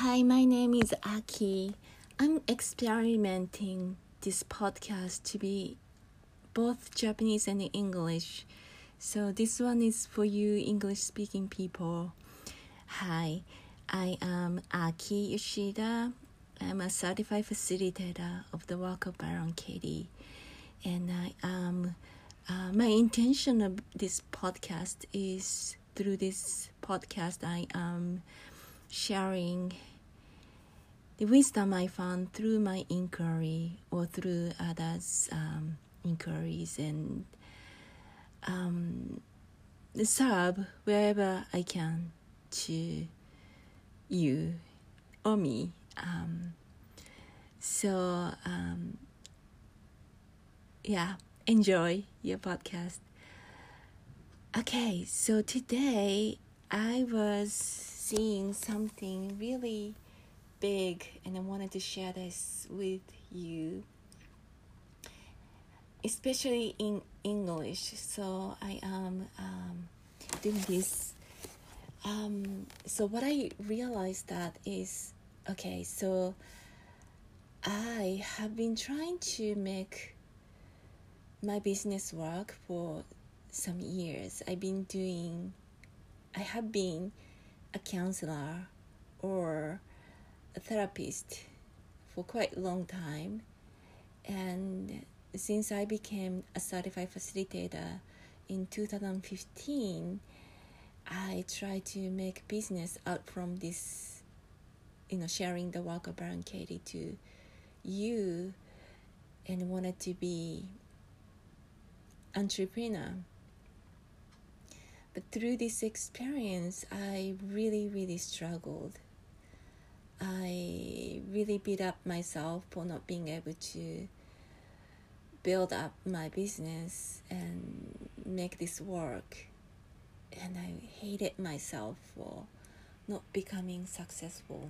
Hi, my name is Aki. I'm experimenting this podcast to be both Japanese and English. So this one is for you English speaking people. Hi, I am Aki Yoshida. I'm a certified facilitator of the work of Byron Katie. And I am uh, my intention of this podcast is through this podcast I am sharing the wisdom I found through my inquiry or through others' um, inquiries and um, serve wherever I can to you or me. Um, so, um, yeah, enjoy your podcast. Okay, so today I was seeing something really big and I wanted to share this with you, especially in English. So I am um, doing this. Um, so what I realized that is okay. So I have been trying to make my business work for some years. I've been doing. I have been a counselor or a therapist for quite a long time. And since I became a certified facilitator in 2015 I try to make business out from this you know sharing the work of Byron Katie to you and wanted to be entrepreneur but through this experience, I really, really struggled. I really beat up myself for not being able to build up my business and make this work. And I hated myself for not becoming successful.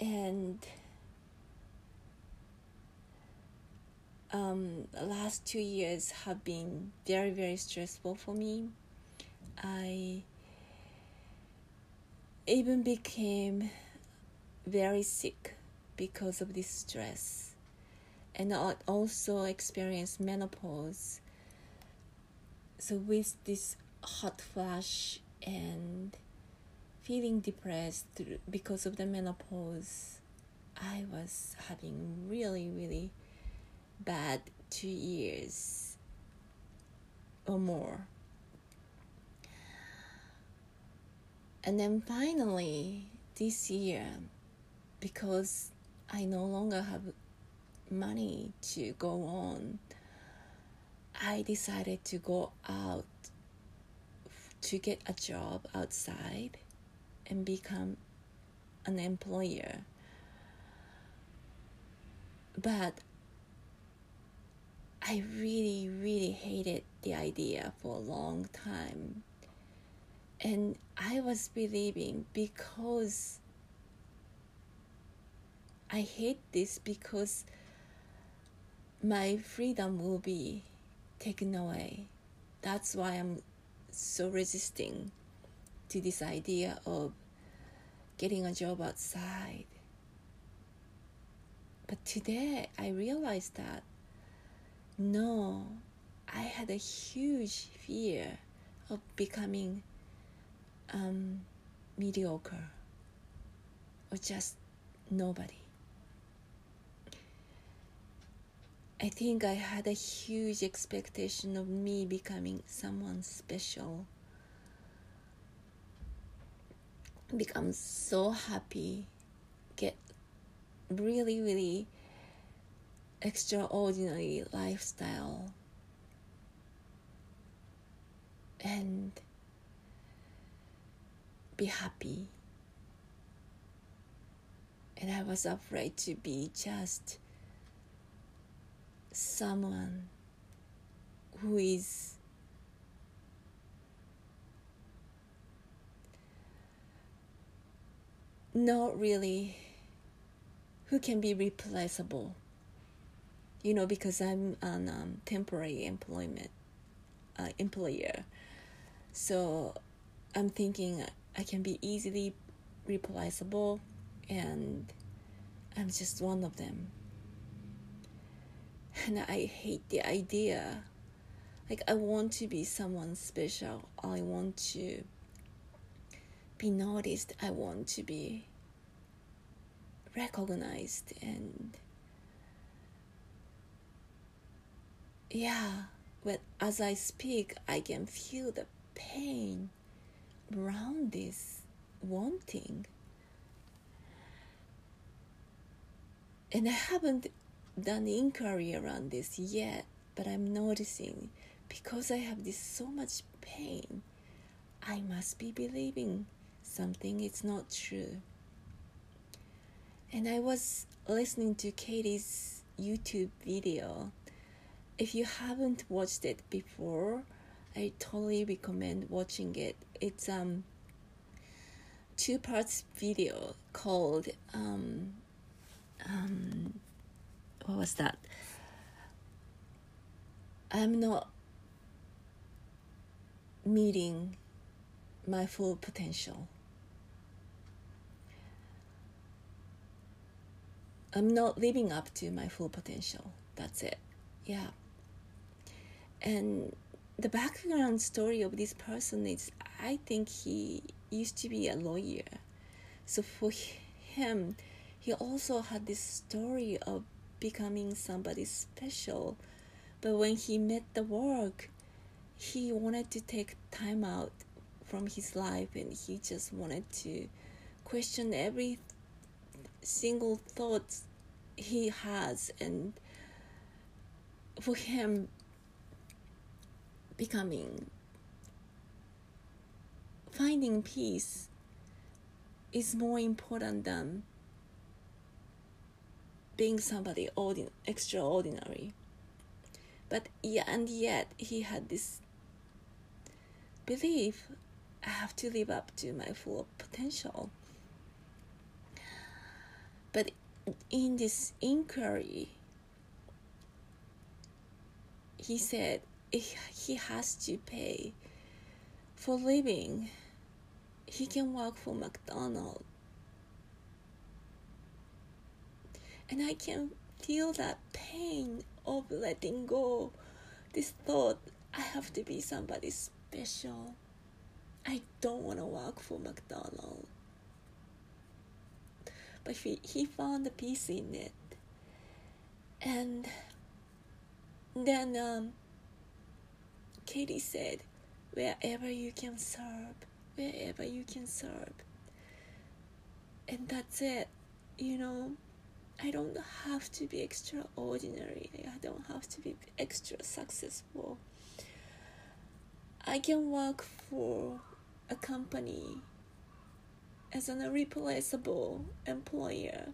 And um, the last two years have been very very stressful for me. I even became very sick because of this stress. And i also experienced menopause. So with this hot flash and feeling depressed because of the menopause i was having really really bad two years or more. And then finally, this year, because I no longer have money to go on, I decided to go out to get a job outside and become an employer. But I really, really hated the idea for a long time. And I was believing because I hate this because my freedom will be taken away. That's why I'm so resisting to this idea of getting a job outside. But today I realized that no, I had a huge fear of becoming um, mediocre or just nobody. I think I had a huge expectation of me becoming someone special. Become so happy, get really, really extraordinary lifestyle and be happy. And I was afraid to be just someone who is not really who can be replaceable you know, because I'm on um, temporary employment uh, employer. So I'm thinking I can be easily replaceable and I'm just one of them. And I hate the idea. Like, I want to be someone special. I want to be noticed. I want to be recognized. And yeah, but as I speak, I can feel the pain around this wanting. And I haven't done inquiry around this yet, but I'm noticing because I have this so much pain, I must be believing something it's not true. And I was listening to Katie's YouTube video. If you haven't watched it before, I totally recommend watching it. It's um two parts video called um um what was that? I'm not meeting my full potential. I'm not living up to my full potential. That's it. Yeah. And the background story of this person is I think he used to be a lawyer. So for him, he also had this story of becoming somebody special. But when he met the work, he wanted to take time out from his life and he just wanted to question every single thought he has and for him becoming finding peace is more important than being somebody ordin- extraordinary. But yeah, and yet he had this belief I have to live up to my full potential. But in this inquiry, he said he has to pay for living. He can work for McDonald's and I can feel that pain of letting go. This thought, I have to be somebody special. I don't want to work for McDonald's. But he, he found a peace in it. And then um, Katie said, wherever you can serve, wherever you can serve. And that's it, you know. I don't have to be extraordinary. I don't have to be extra successful. I can work for a company as an irreplaceable employer.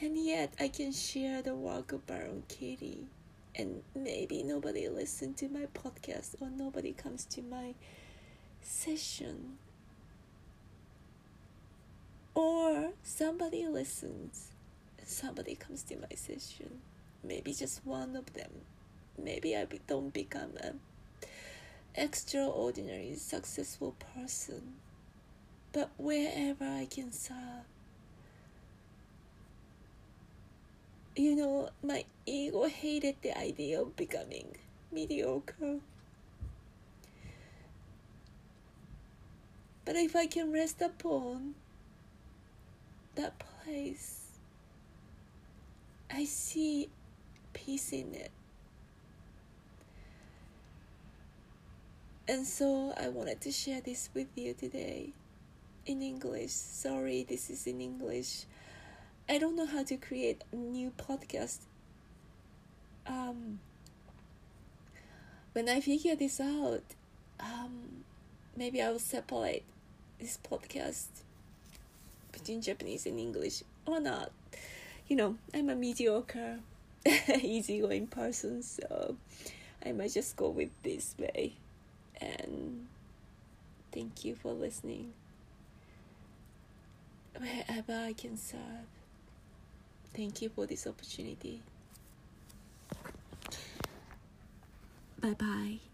And yet I can share the work of Byron Katie. And maybe nobody listens to my podcast or nobody comes to my session. Or somebody listens somebody comes to my session. Maybe just one of them. Maybe i don't become an extraordinary successful person. But wherever i can serve you know my ego hated the idea of becoming mediocre but if i can rest upon that place, I see peace in it. And so I wanted to share this with you today in English. Sorry, this is in English. I don't know how to create a new podcast. Um, when I figure this out, um, maybe I will separate this podcast between Japanese and English or not. You know, I'm a mediocre, easygoing person, so I might just go with this way. And thank you for listening. Wherever I can serve, thank you for this opportunity. Bye bye.